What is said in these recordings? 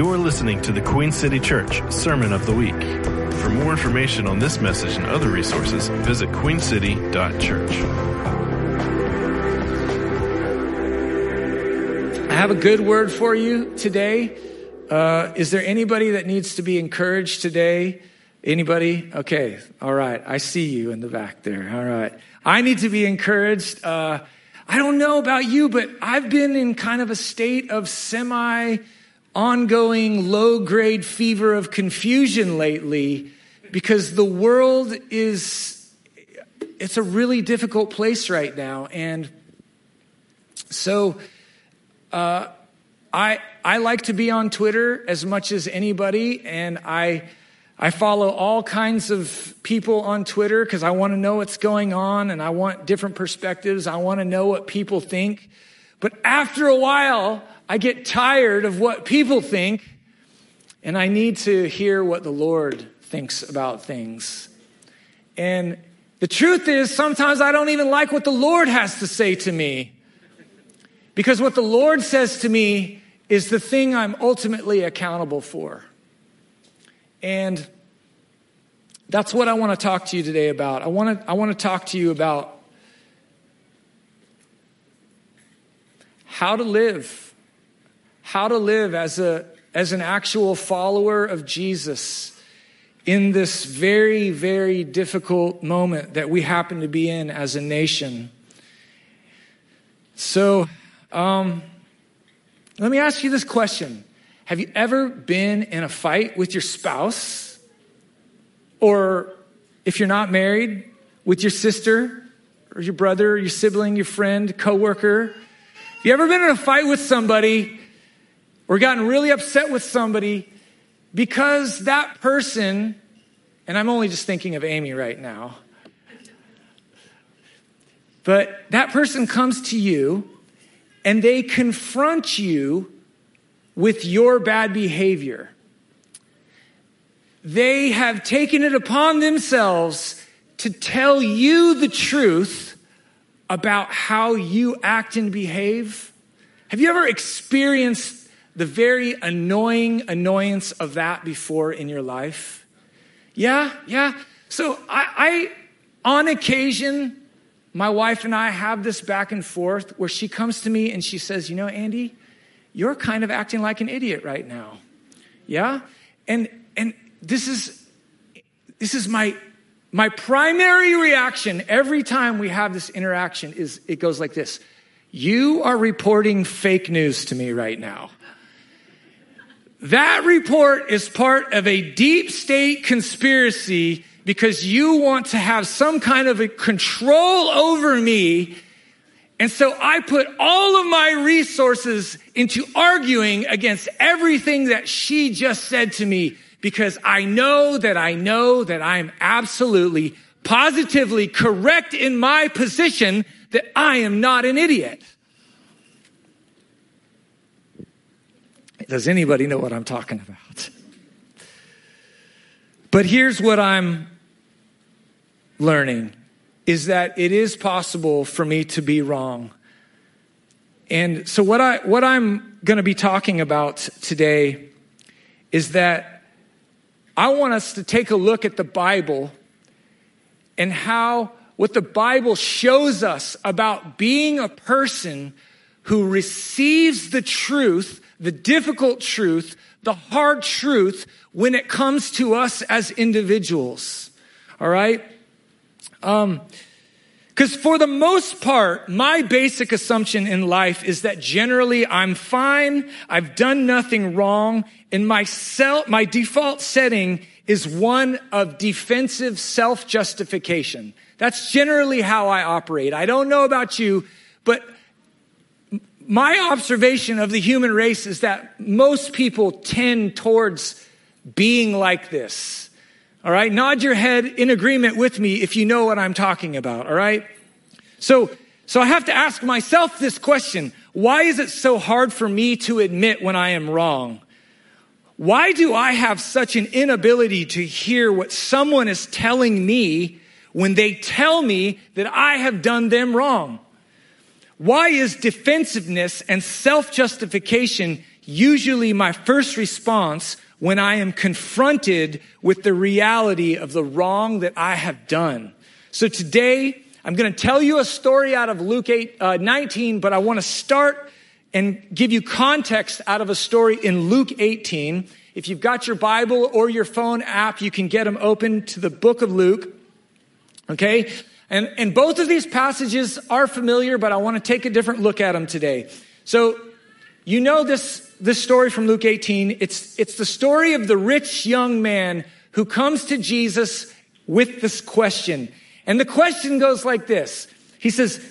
You're listening to the Queen City Church Sermon of the Week. For more information on this message and other resources, visit queencity.church. I have a good word for you today. Uh, is there anybody that needs to be encouraged today? Anybody? Okay. All right. I see you in the back there. All right. I need to be encouraged. Uh, I don't know about you, but I've been in kind of a state of semi ongoing low grade fever of confusion lately because the world is, it's a really difficult place right now. And so, uh, I, I like to be on Twitter as much as anybody, and I, I follow all kinds of people on Twitter because I want to know what's going on and I want different perspectives. I want to know what people think. But after a while, I get tired of what people think, and I need to hear what the Lord thinks about things. And the truth is, sometimes I don't even like what the Lord has to say to me. Because what the Lord says to me is the thing I'm ultimately accountable for. And that's what I want to talk to you today about. I want to, I want to talk to you about how to live how to live as, a, as an actual follower of Jesus in this very, very difficult moment that we happen to be in as a nation. So, um, let me ask you this question Have you ever been in a fight with your spouse? Or if you're not married, with your sister or your brother, your sibling, your friend, coworker? Have you ever been in a fight with somebody or gotten really upset with somebody because that person, and I'm only just thinking of Amy right now, but that person comes to you and they confront you with your bad behavior. They have taken it upon themselves to tell you the truth about how you act and behave. Have you ever experienced the very annoying annoyance of that before in your life? Yeah, yeah. So I, I, on occasion, my wife and I have this back and forth where she comes to me and she says, You know, Andy, you're kind of acting like an idiot right now. Yeah? And and this is this is my my primary reaction every time we have this interaction is it goes like this. You are reporting fake news to me right now. That report is part of a deep state conspiracy because you want to have some kind of a control over me. And so I put all of my resources into arguing against everything that she just said to me because I know that I know that I'm absolutely, positively correct in my position that I am not an idiot. Does anybody know what I'm talking about? But here's what I'm learning is that it is possible for me to be wrong. And so what I what I'm going to be talking about today is that I want us to take a look at the Bible and how what the Bible shows us about being a person who receives the truth the difficult truth, the hard truth when it comes to us as individuals. All right? Um, because for the most part, my basic assumption in life is that generally I'm fine, I've done nothing wrong, and my self, my default setting is one of defensive self-justification. That's generally how I operate. I don't know about you, but my observation of the human race is that most people tend towards being like this. All right. Nod your head in agreement with me if you know what I'm talking about. All right. So, so I have to ask myself this question. Why is it so hard for me to admit when I am wrong? Why do I have such an inability to hear what someone is telling me when they tell me that I have done them wrong? Why is defensiveness and self justification usually my first response when I am confronted with the reality of the wrong that I have done. So today, I'm going to tell you a story out of Luke 8, uh, 19, but I want to start and give you context out of a story in Luke 18. If you've got your Bible or your phone app, you can get them open to the book of Luke. Okay? And, and both of these passages are familiar, but I want to take a different look at them today. So, you know this, this story from Luke 18. It's, it's the story of the rich young man who comes to Jesus with this question. And the question goes like this. He says,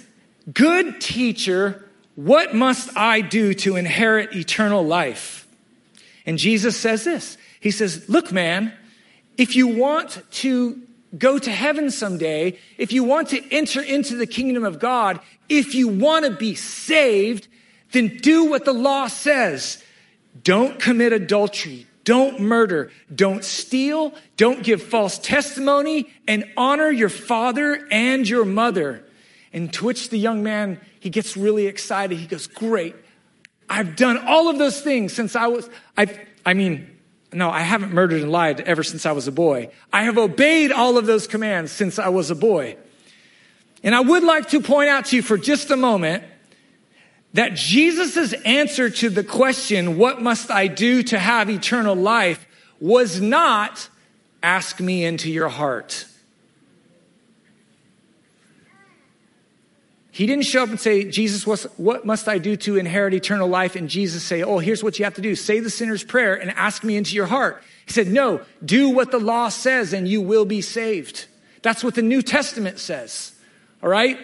Good teacher, what must I do to inherit eternal life? And Jesus says this. He says, Look, man, if you want to go to heaven someday, if you want to enter into the kingdom of God, if you want to be saved, then do what the law says. Don't commit adultery. Don't murder. Don't steal. Don't give false testimony and honor your father and your mother. And to which the young man, he gets really excited. He goes, great. I've done all of those things since I was, I, I mean, no, I haven't murdered and lied ever since I was a boy. I have obeyed all of those commands since I was a boy. And I would like to point out to you for just a moment that Jesus' answer to the question, what must I do to have eternal life, was not, ask me into your heart. He didn't show up and say, Jesus, what must I do to inherit eternal life? And Jesus say, oh, here's what you have to do. Say the sinner's prayer and ask me into your heart. He said, no, do what the law says and you will be saved. That's what the New Testament says. All right?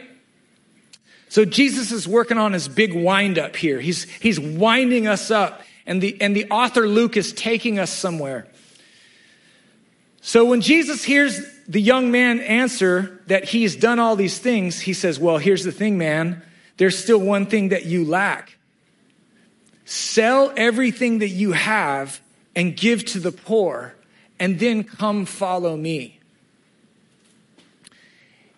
So Jesus is working on his big wind up here. He's, he's winding us up and the, and the author Luke is taking us somewhere. So when Jesus hears the young man answer that he's done all these things, he says, well, here's the thing, man. There's still one thing that you lack. Sell everything that you have and give to the poor and then come follow me.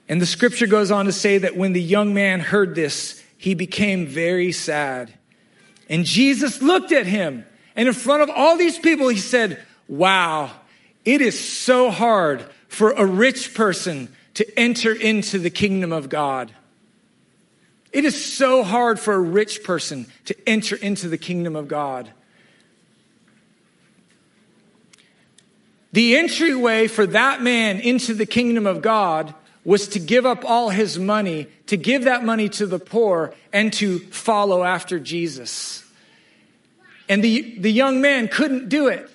And the scripture goes on to say that when the young man heard this, he became very sad. And Jesus looked at him, and in front of all these people, he said, Wow, it is so hard for a rich person to enter into the kingdom of God. It is so hard for a rich person to enter into the kingdom of God. The entryway for that man into the kingdom of God was to give up all his money, to give that money to the poor, and to follow after Jesus. And the, the young man couldn't do it.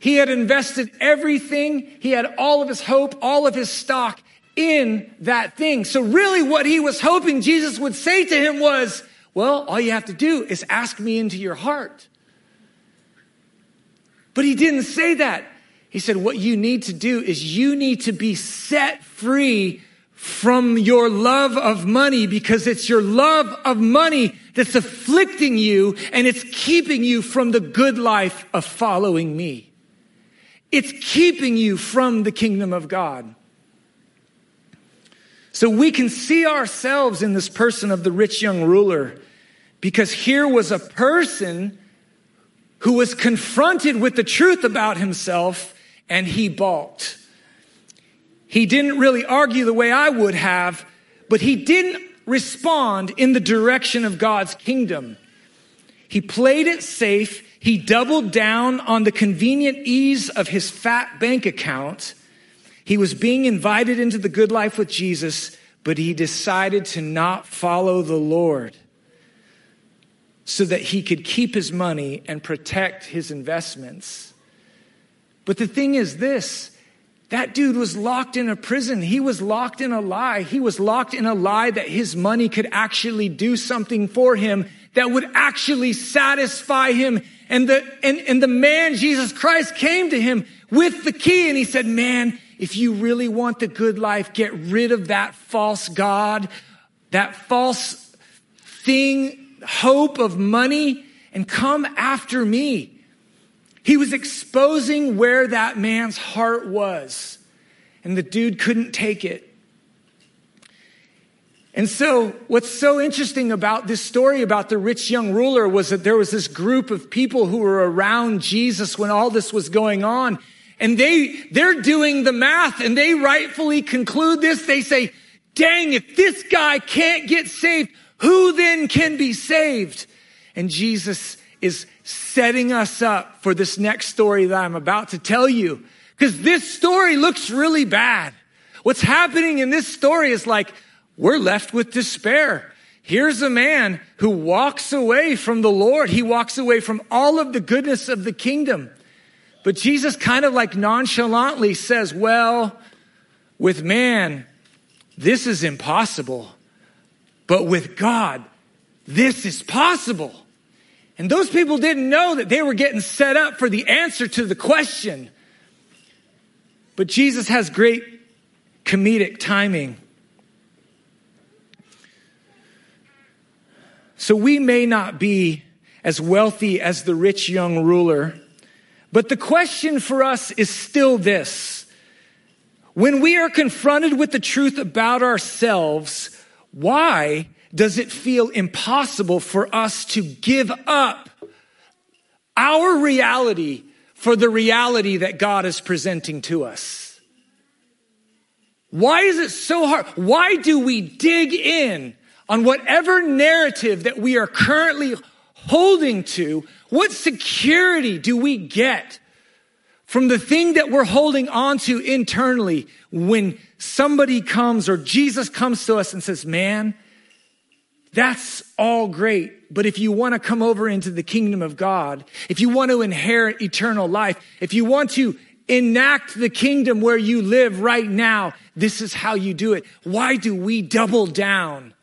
He had invested everything, he had all of his hope, all of his stock in that thing. So, really, what he was hoping Jesus would say to him was, Well, all you have to do is ask me into your heart. But he didn't say that. He said, What you need to do is you need to be set free from your love of money because it's your love of money that's afflicting you and it's keeping you from the good life of following me. It's keeping you from the kingdom of God. So we can see ourselves in this person of the rich young ruler because here was a person who was confronted with the truth about himself and he balked. He didn't really argue the way I would have, but he didn't respond in the direction of God's kingdom. He played it safe. He doubled down on the convenient ease of his fat bank account. He was being invited into the good life with Jesus, but he decided to not follow the Lord so that he could keep his money and protect his investments. But the thing is this that dude was locked in a prison. He was locked in a lie. He was locked in a lie that his money could actually do something for him that would actually satisfy him. And the, and, and the man, Jesus Christ, came to him with the key and he said, Man, if you really want the good life, get rid of that false God, that false thing, hope of money, and come after me. He was exposing where that man's heart was, and the dude couldn't take it. And so, what's so interesting about this story about the rich young ruler was that there was this group of people who were around Jesus when all this was going on. And they, they're doing the math and they rightfully conclude this. They say, dang, if this guy can't get saved, who then can be saved? And Jesus is setting us up for this next story that I'm about to tell you. Because this story looks really bad. What's happening in this story is like, we're left with despair. Here's a man who walks away from the Lord. He walks away from all of the goodness of the kingdom. But Jesus kind of like nonchalantly says, well, with man, this is impossible. But with God, this is possible. And those people didn't know that they were getting set up for the answer to the question. But Jesus has great comedic timing. So we may not be as wealthy as the rich young ruler, but the question for us is still this. When we are confronted with the truth about ourselves, why does it feel impossible for us to give up our reality for the reality that God is presenting to us? Why is it so hard? Why do we dig in on whatever narrative that we are currently holding to, what security do we get from the thing that we're holding on to internally when somebody comes or Jesus comes to us and says, man, that's all great. But if you want to come over into the kingdom of God, if you want to inherit eternal life, if you want to enact the kingdom where you live right now, this is how you do it. Why do we double down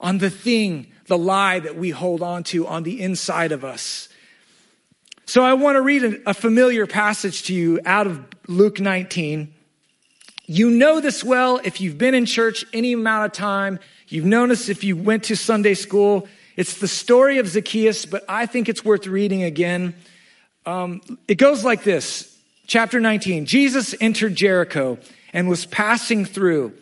on the thing, the lie that we hold on to on the inside of us. So I want to read a, familiar passage to you out of Luke 19. You know this well if you've been in church any amount of time. You've known this if you went to Sunday school. It's the story of Zacchaeus, but I think it's worth reading again. Um, it goes like this Chapter 19 Jesus entered Jericho and was passing through.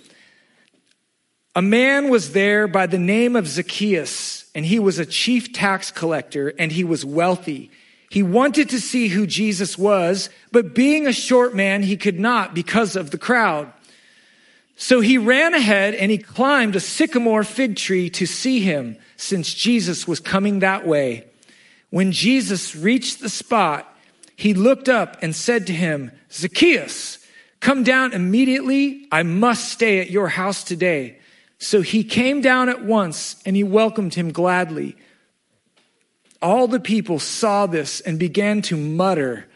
A man was there by the name of Zacchaeus, and he was a chief tax collector, and he was wealthy. He wanted to see who Jesus was, but being a short man, he could not because of the crowd. So he ran ahead and he climbed a sycamore fig tree to see him, since Jesus was coming that way. When Jesus reached the spot, he looked up and said to him, Zacchaeus, come down immediately. I must stay at your house today. So he came down at once and he welcomed him gladly. All the people saw this and began to mutter,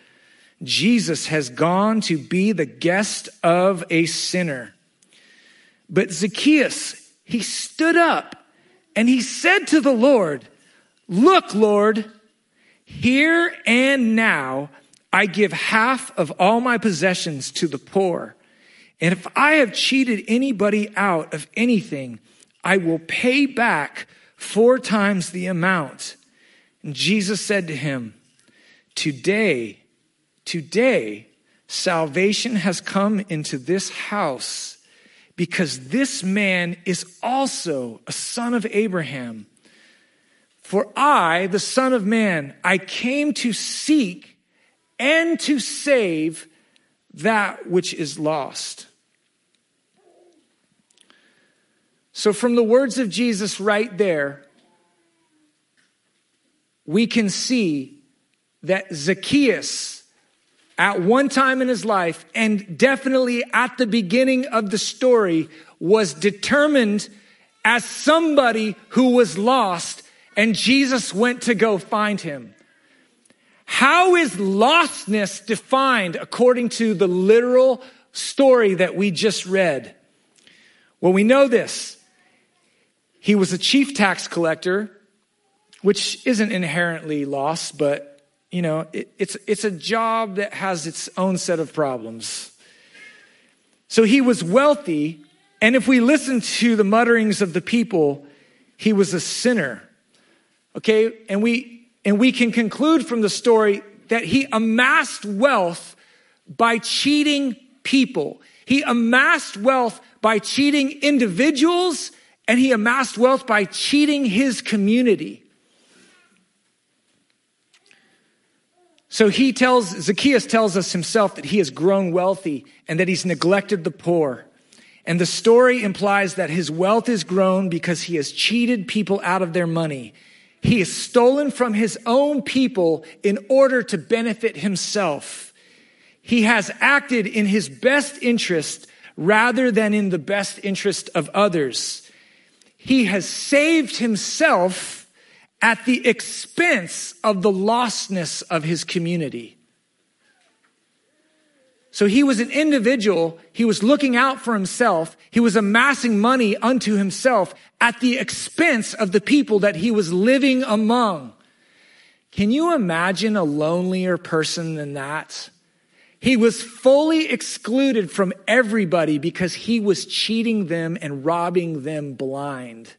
Jesus has gone to be the guest of a sinner. But Zacchaeus, he stood up and he said to the Lord, Look, Lord, here and now I give half of all my possessions to the poor. And if I have cheated anybody out of anything, I will pay back four times the amount. And Jesus said to him, Today, today, salvation has come into this house because this man is also a son of Abraham. For I, the Son of Man, I came to seek and to save that which is lost. So, from the words of Jesus right there, we can see that Zacchaeus, at one time in his life, and definitely at the beginning of the story, was determined as somebody who was lost, and Jesus went to go find him. How is lostness defined according to the literal story that we just read? Well, we know this. He was a chief tax collector, which isn't inherently lost, but you know, it, it's, it's a job that has its own set of problems. So he was wealthy, and if we listen to the mutterings of the people, he was a sinner. Okay, and we and we can conclude from the story that he amassed wealth by cheating people. He amassed wealth by cheating individuals and he amassed wealth by cheating his community. So he tells, Zacchaeus tells us himself that he has grown wealthy and that he's neglected the poor. And the story implies that his wealth is grown because he has cheated people out of their money. He has stolen from his own people in order to benefit himself. He has acted in his best interest rather than in the best interest of others. He has saved himself at the expense of the lostness of his community. So he was an individual. He was looking out for himself. He was amassing money unto himself at the expense of the people that he was living among. Can you imagine a lonelier person than that? He was fully excluded from everybody because he was cheating them and robbing them blind.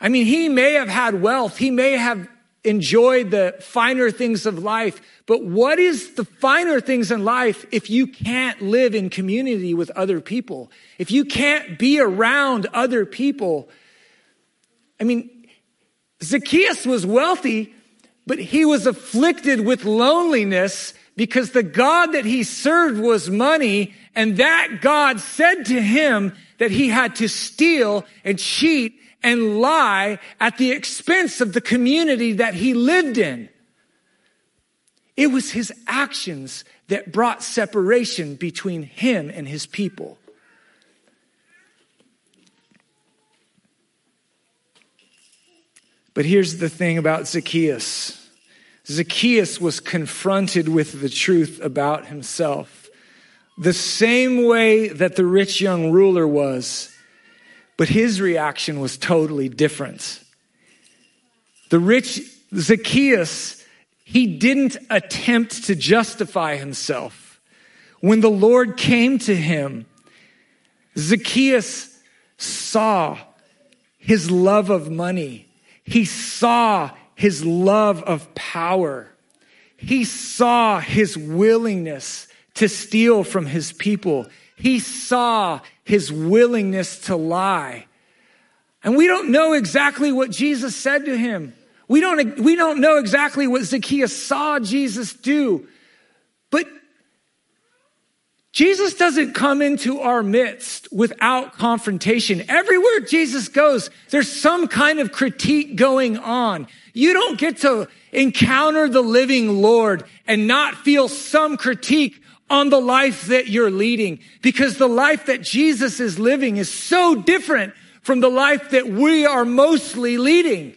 I mean, he may have had wealth. He may have enjoyed the finer things of life. But what is the finer things in life if you can't live in community with other people? If you can't be around other people? I mean, Zacchaeus was wealthy, but he was afflicted with loneliness because the God that he served was money, and that God said to him that he had to steal and cheat and lie at the expense of the community that he lived in. It was his actions that brought separation between him and his people. But here's the thing about Zacchaeus Zacchaeus was confronted with the truth about himself, the same way that the rich young ruler was. But his reaction was totally different. The rich Zacchaeus, he didn't attempt to justify himself. When the Lord came to him, Zacchaeus saw his love of money. He saw his love of power. He saw his willingness to steal from his people. He saw his willingness to lie. And we don't know exactly what Jesus said to him. We don't, we don't know exactly what Zacchaeus saw Jesus do. But Jesus doesn't come into our midst without confrontation. Everywhere Jesus goes, there's some kind of critique going on. You don't get to encounter the living Lord and not feel some critique on the life that you're leading because the life that Jesus is living is so different from the life that we are mostly leading.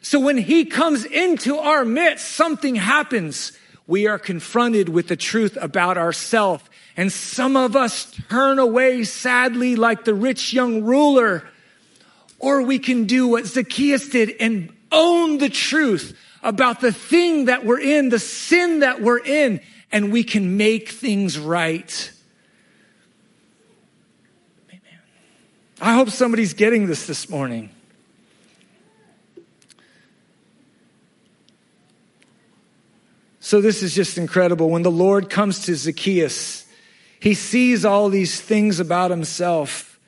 So when he comes into our midst, something happens. We are confronted with the truth about ourselves. And some of us turn away sadly like the rich young ruler. Or we can do what Zacchaeus did and own the truth about the thing that we're in, the sin that we're in, and we can make things right. I hope somebody's getting this this morning. So, this is just incredible. When the Lord comes to Zacchaeus, he sees all these things about himself.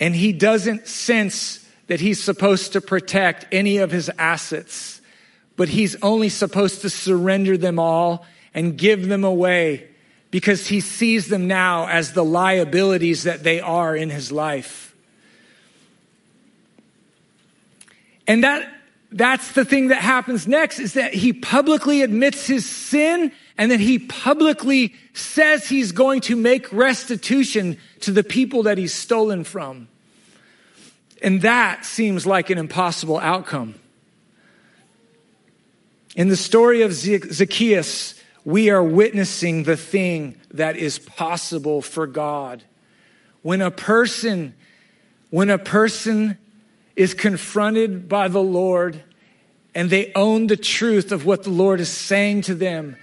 And he doesn't sense that he's supposed to protect any of his assets but he's only supposed to surrender them all and give them away because he sees them now as the liabilities that they are in his life. And that that's the thing that happens next is that he publicly admits his sin and then he publicly says he's going to make restitution to the people that he's stolen from. And that seems like an impossible outcome. In the story of Zacchaeus, we are witnessing the thing that is possible for God. When a person, when a person is confronted by the Lord and they own the truth of what the Lord is saying to them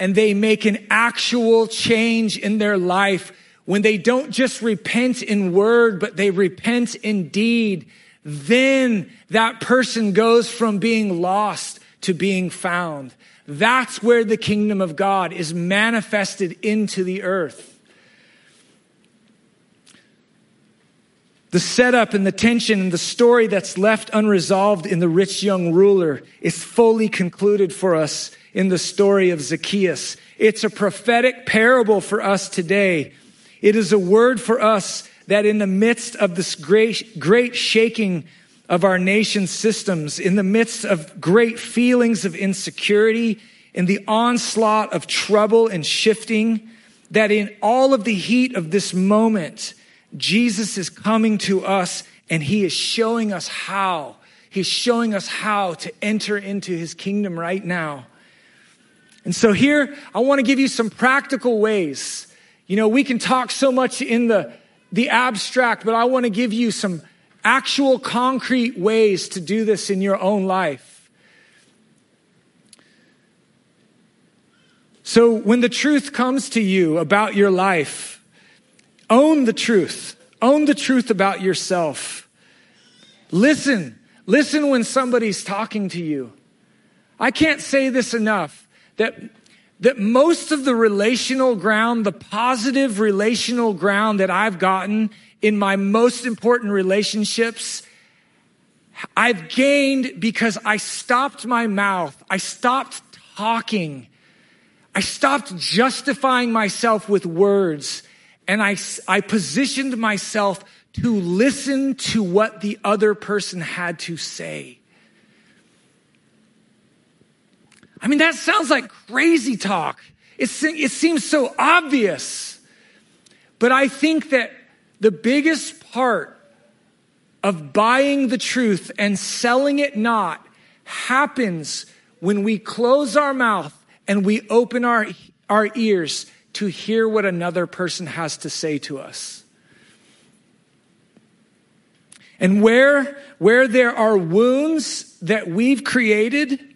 and they make an actual change in their life, when they don't just repent in word, but they repent in deed, then that person goes from being lost to being found. That's where the kingdom of God is manifested into the earth. The setup and the tension and the story that's left unresolved in the rich young ruler is fully concluded for us in the story of Zacchaeus. It's a prophetic parable for us today. It is a word for us that in the midst of this great, great shaking of our nation's systems, in the midst of great feelings of insecurity, in the onslaught of trouble and shifting, that in all of the heat of this moment, Jesus is coming to us and he is showing us how. He's showing us how to enter into his kingdom right now. And so here, I want to give you some practical ways. You know, we can talk so much in the, the abstract, but I want to give you some actual concrete ways to do this in your own life. So when the truth comes to you about your life, own the truth. Own the truth about yourself. Listen. Listen when somebody's talking to you. I can't say this enough that, that most of the relational ground, the positive relational ground that I've gotten in my most important relationships, I've gained because I stopped my mouth. I stopped talking. I stopped justifying myself with words and I, I positioned myself to listen to what the other person had to say. I mean, that sounds like crazy talk. It, it seems so obvious. But I think that the biggest part of buying the truth and selling it not happens when we close our mouth and we open our, our ears to hear what another person has to say to us. And where, where there are wounds that we've created,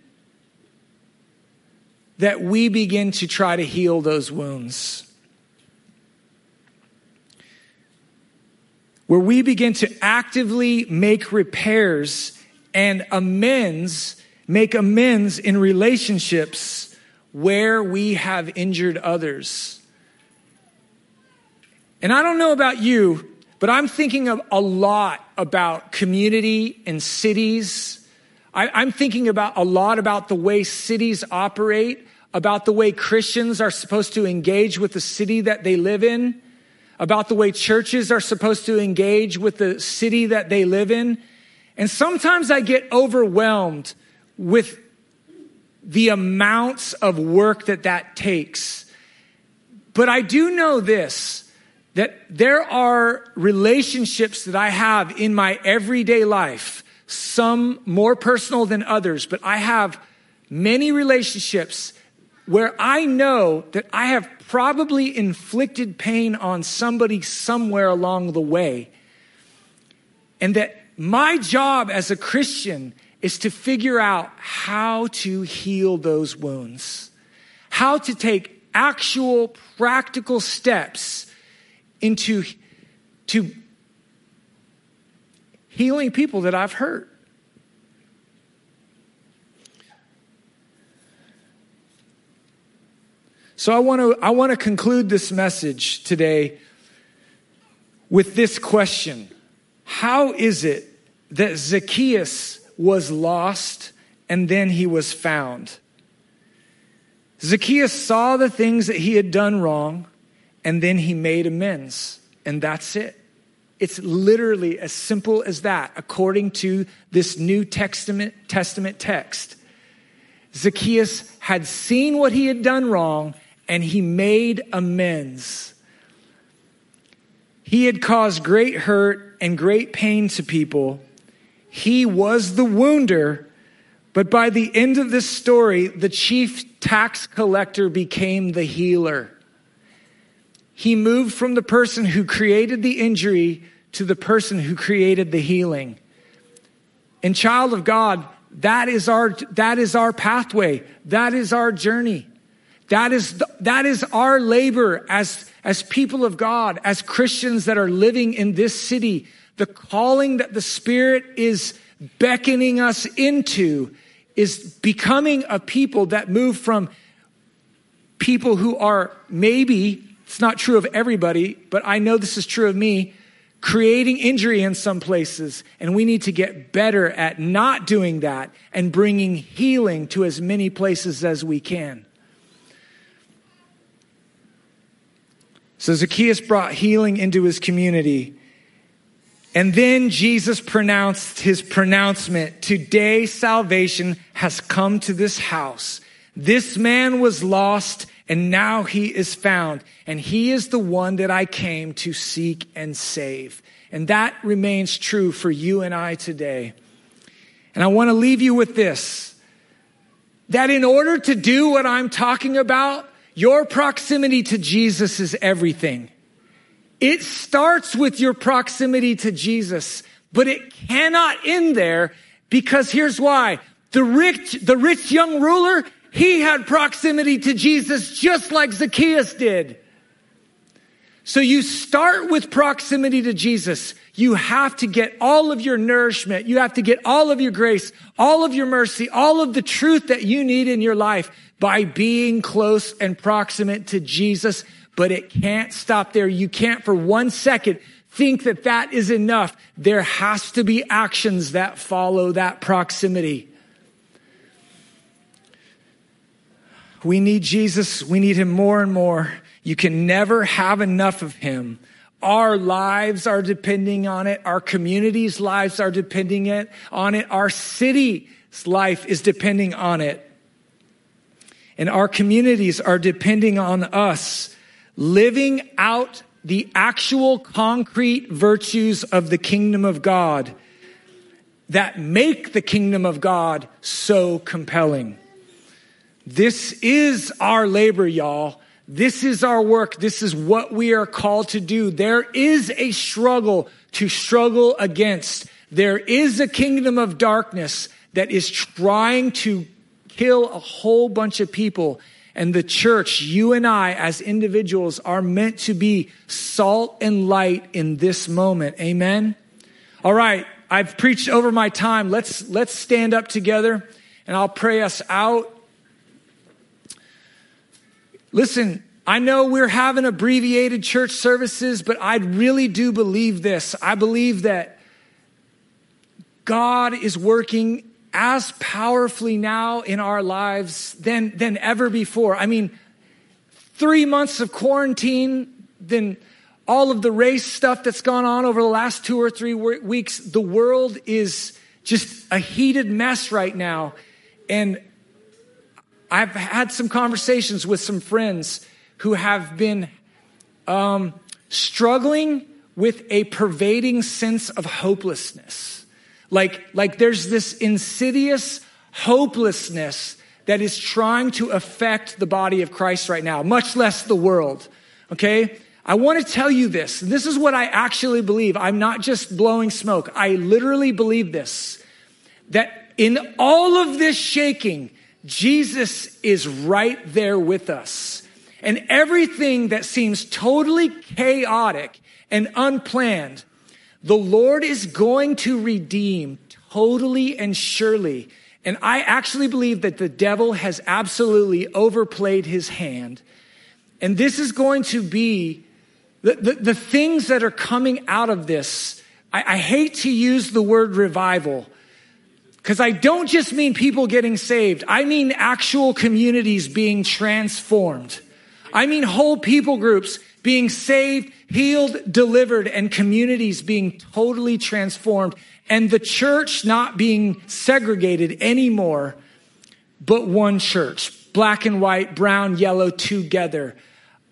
that we begin to try to heal those wounds. Where we begin to actively make repairs and amends, make amends in relationships where we have injured others. And I don't know about you, but I'm thinking of a lot about community and cities. I, am thinking about a lot about the way cities operate, about the way Christians are supposed to engage with the city that they live in, about the way churches are supposed to engage with the city that they live in. And sometimes I get overwhelmed with the amounts of work that that takes. But I do know this that there are relationships that I have in my everyday life, some more personal than others, but I have many relationships where I know that I have probably inflicted pain on somebody somewhere along the way. And that my job as a Christian is to figure out how to heal those wounds, how to take actual practical steps into to healing people that I've hurt. So I want to I want to conclude this message today with this question. How is it that Zacchaeus was lost and then he was found. Zacchaeus saw the things that he had done wrong and then he made amends. And that's it. It's literally as simple as that, according to this New Testament, Testament text. Zacchaeus had seen what he had done wrong and he made amends. He had caused great hurt and great pain to people, he was the wounder, but by the end of this story, the chief tax collector became the healer. He moved from the person who created the injury to the person who created the healing. And child of God, that is our, that is our pathway. That is our journey. That is, the, that is our labor as, as people of God, as Christians that are living in this city the calling that the Spirit is beckoning us into is becoming a people that move from people who are maybe, it's not true of everybody, but I know this is true of me, creating injury in some places, and we need to get better at not doing that and bringing healing to as many places as we can. So Zacchaeus brought healing into his community. And then Jesus pronounced his pronouncement Today salvation has come to this house. This man was lost and now he is found. And he is the one that I came to seek and save. And that remains true for you and I today. And I want to leave you with this that in order to do what I'm talking about, your proximity to Jesus is everything. It starts with your proximity to Jesus, but it cannot end there because here's why. The rich, the rich young ruler, he had proximity to Jesus just like Zacchaeus did. So you start with proximity to Jesus. You have to get all of your nourishment. You have to get all of your grace, all of your mercy, all of the truth that you need in your life by being close and proximate to Jesus. But it can't stop there. You can't for one second think that that is enough. There has to be actions that follow that proximity. We need Jesus. We need him more and more. You can never have enough of him. Our lives are depending on it. Our community's lives are depending it on it. Our city's life is depending on it. And our communities are depending on us living out the actual concrete virtues of the kingdom of God that make the kingdom of God so compelling. This is our labor, y'all. This is our work. This is what we are called to do. There is a struggle to struggle against. There is a kingdom of darkness that is trying to kill a whole bunch of people. And the church, you and I as individuals are meant to be salt and light in this moment. Amen. All right. I've preached over my time. Let's, let's stand up together and I'll pray us out. Listen, I know we're having abbreviated church services, but I really do believe this. I believe that God is working as powerfully now in our lives than, than ever before. I mean, three months of quarantine, then all of the race stuff that's gone on over the last two or three weeks, the world is just a heated mess right now. And I've had some conversations with some friends who have been um, struggling with a pervading sense of hopelessness. Like, like there's this insidious hopelessness that is trying to affect the body of Christ right now, much less the world. Okay? I want to tell you this. This is what I actually believe. I'm not just blowing smoke. I literally believe this. That in all of this shaking, Jesus is right there with us. And everything that seems totally chaotic and unplanned, the Lord is going to redeem totally and surely. And I actually believe that the devil has absolutely overplayed his hand. And this is going to be the, the, the things that are coming out of this. I, I hate to use the word revival because I don't just mean people getting saved. I mean actual communities being transformed. I mean whole people groups being saved, healed, delivered, and communities being totally transformed, and the church not being segregated anymore, but one church, black and white, brown, yellow, together.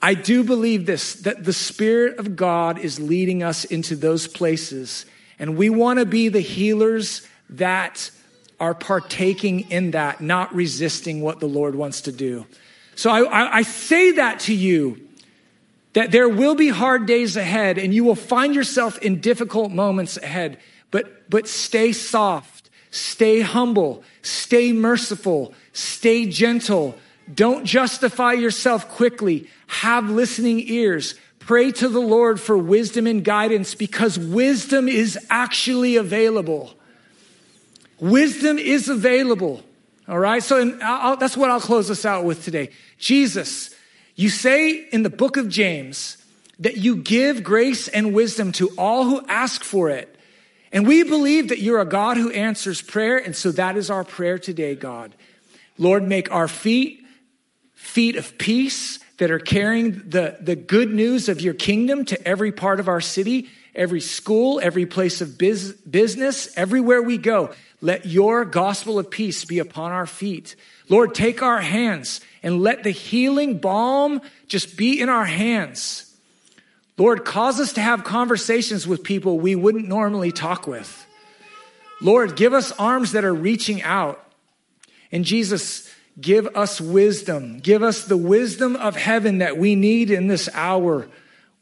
I do believe this, that the Spirit of God is leading us into those places, and we want to be the healers that are partaking in that, not resisting what the Lord wants to do. So I, I, I say that to you that there will be hard days ahead and you will find yourself in difficult moments ahead, but, but stay soft, stay humble, stay merciful, stay gentle. Don't justify yourself quickly. Have listening ears. Pray to the Lord for wisdom and guidance because wisdom is actually available. Wisdom is available. All right. So I'll, that's what I'll close us out with today. Jesus, you say in the book of James that you give grace and wisdom to all who ask for it. And we believe that you're a God who answers prayer. And so that is our prayer today, God. Lord, make our feet feet of peace that are carrying the, the good news of your kingdom to every part of our city, every school, every place of biz, business, everywhere we go. Let your gospel of peace be upon our feet. Lord, take our hands and let the healing balm just be in our hands. Lord, cause us to have conversations with people we wouldn't normally talk with. Lord, give us arms that are reaching out. And Jesus, give us wisdom. Give us the wisdom of heaven that we need in this hour.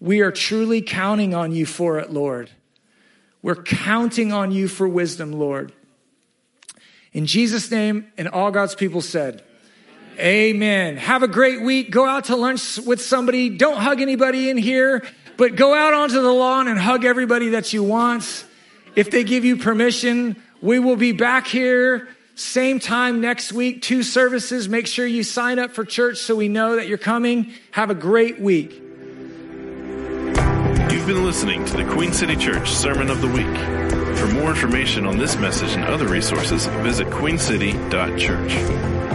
We are truly counting on you for it, Lord. We're counting on you for wisdom, Lord. In Jesus' name, and all God's people said, Amen. Have a great week. Go out to lunch with somebody. Don't hug anybody in here, but go out onto the lawn and hug everybody that you want. If they give you permission, we will be back here same time next week, two services. Make sure you sign up for church so we know that you're coming. Have a great week. You've been listening to the Queen City Church Sermon of the Week. For more information on this message and other resources, visit queencity.church.